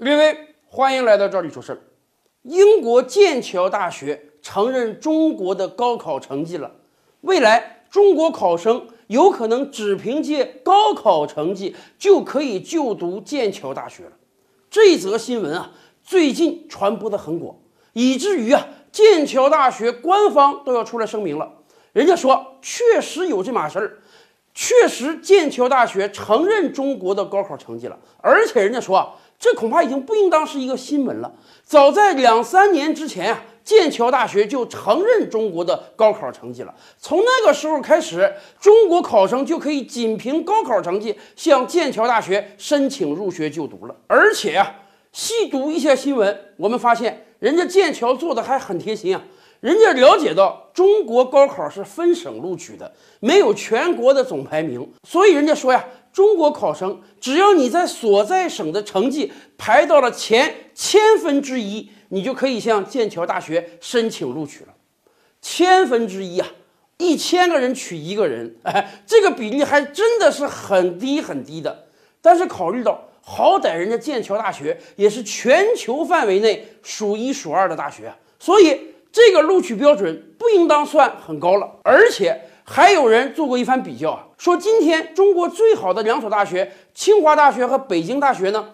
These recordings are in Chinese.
各位，欢迎来到这里说事儿。英国剑桥大学承认中国的高考成绩了，未来中国考生有可能只凭借高考成绩就可以就读剑桥大学了。这则新闻啊，最近传播的很广，以至于啊，剑桥大学官方都要出来声明了。人家说确实有这码事儿。确实，剑桥大学承认中国的高考成绩了，而且人家说，这恐怕已经不应当是一个新闻了。早在两三年之前啊，剑桥大学就承认中国的高考成绩了。从那个时候开始，中国考生就可以仅凭高考成绩向剑桥大学申请入学就读了。而且啊，细读一下新闻，我们发现人家剑桥做的还很贴心啊。人家了解到中国高考是分省录取的，没有全国的总排名，所以人家说呀，中国考生只要你在所在省的成绩排到了前千分之一，你就可以向剑桥大学申请录取了。千分之一啊，一千个人取一个人，哎，这个比例还真的是很低很低的。但是考虑到好歹人家剑桥大学也是全球范围内数一数二的大学，所以。这个录取标准不应当算很高了，而且还有人做过一番比较啊，说今天中国最好的两所大学，清华大学和北京大学呢，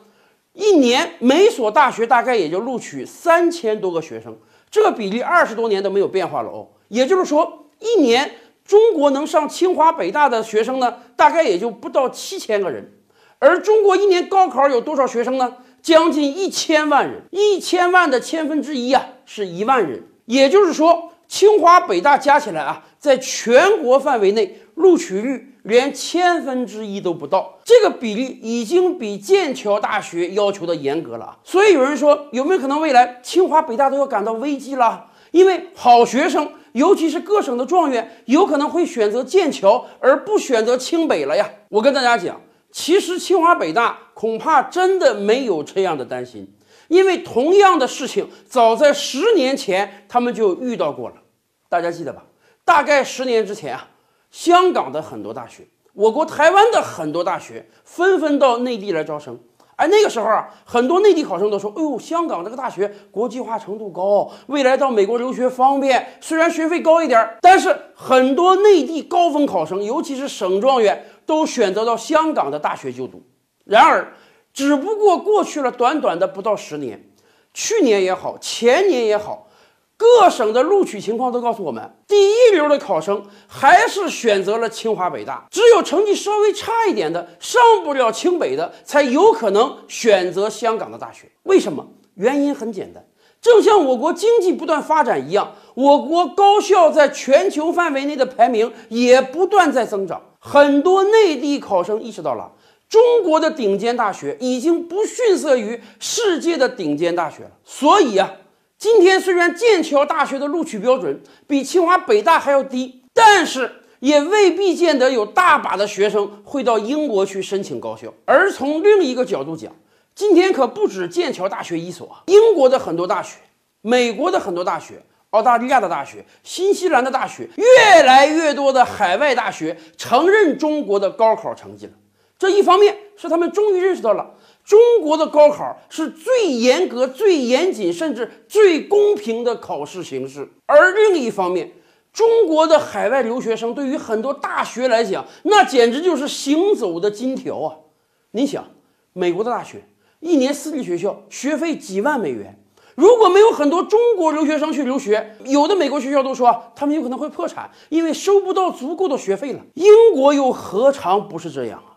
一年每所大学大概也就录取三千多个学生，这个比例二十多年都没有变化了哦。也就是说，一年中国能上清华北大的学生呢，大概也就不到七千个人，而中国一年高考有多少学生呢？将近一千万人，一千万的千分之一啊，是一万人。也就是说，清华北大加起来啊，在全国范围内录取率连千分之一都不到，这个比例已经比剑桥大学要求的严格了。所以有人说，有没有可能未来清华北大都要感到危机了？因为好学生，尤其是各省的状元，有可能会选择剑桥而不选择清北了呀。我跟大家讲，其实清华北大恐怕真的没有这样的担心。因为同样的事情，早在十年前他们就遇到过了，大家记得吧？大概十年之前啊，香港的很多大学，我国台湾的很多大学纷纷到内地来招生。哎那个时候啊，很多内地考生都说：“哎呦，香港这个大学国际化程度高，未来到美国留学方便。虽然学费高一点，但是很多内地高分考生，尤其是省状元，都选择到香港的大学就读。然而，只不过过去了短短的不到十年，去年也好，前年也好，各省的录取情况都告诉我们，第一流的考生还是选择了清华北大，只有成绩稍微差一点的，上不了清北的，才有可能选择香港的大学。为什么？原因很简单，正像我国经济不断发展一样，我国高校在全球范围内的排名也不断在增长。很多内地考生意识到了。中国的顶尖大学已经不逊色于世界的顶尖大学了，所以啊，今天虽然剑桥大学的录取标准比清华北大还要低，但是也未必见得有大把的学生会到英国去申请高校。而从另一个角度讲，今天可不止剑桥大学一所，英国的很多大学、美国的很多大学、澳大利亚的大学、新西兰的大学，越来越多的海外大学承认中国的高考成绩了。这一方面是他们终于认识到了中国的高考是最严格、最严谨，甚至最公平的考试形式；而另一方面，中国的海外留学生对于很多大学来讲，那简直就是行走的金条啊！你想，美国的大学一年私立学校学费几万美元，如果没有很多中国留学生去留学，有的美国学校都说他们有可能会破产，因为收不到足够的学费了。英国又何尝不是这样啊？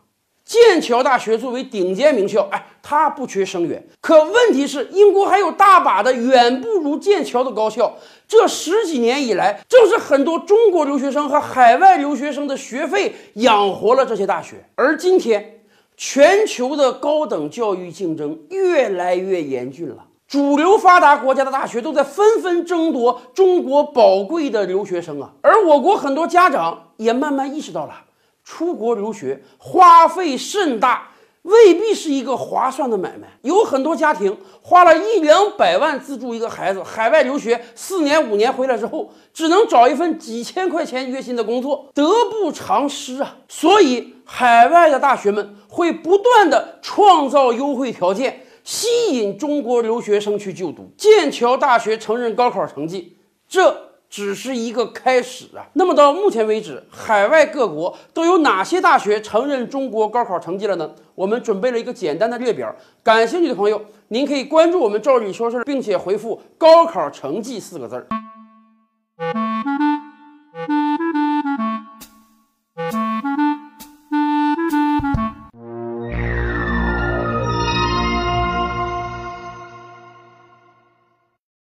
剑桥大学作为顶尖名校，哎，它不缺生源。可问题是，英国还有大把的远不如剑桥的高校。这十几年以来，正是很多中国留学生和海外留学生的学费养活了这些大学。而今天，全球的高等教育竞争越来越严峻了，主流发达国家的大学都在纷纷争夺中国宝贵的留学生啊。而我国很多家长也慢慢意识到了。出国留学花费甚大，未必是一个划算的买卖。有很多家庭花了一两百万资助一个孩子海外留学，四年五年回来之后，只能找一份几千块钱月薪的工作，得不偿失啊！所以，海外的大学们会不断的创造优惠条件，吸引中国留学生去就读。剑桥大学承认高考成绩，这只是一个开始啊。那么到目前为止，海外各国都有哪些大学承认中国高考成绩了呢？我们准备了一个简单的列表，感兴趣的朋友，您可以关注我们“赵宇说事儿”，并且回复“高考成绩”四个字儿。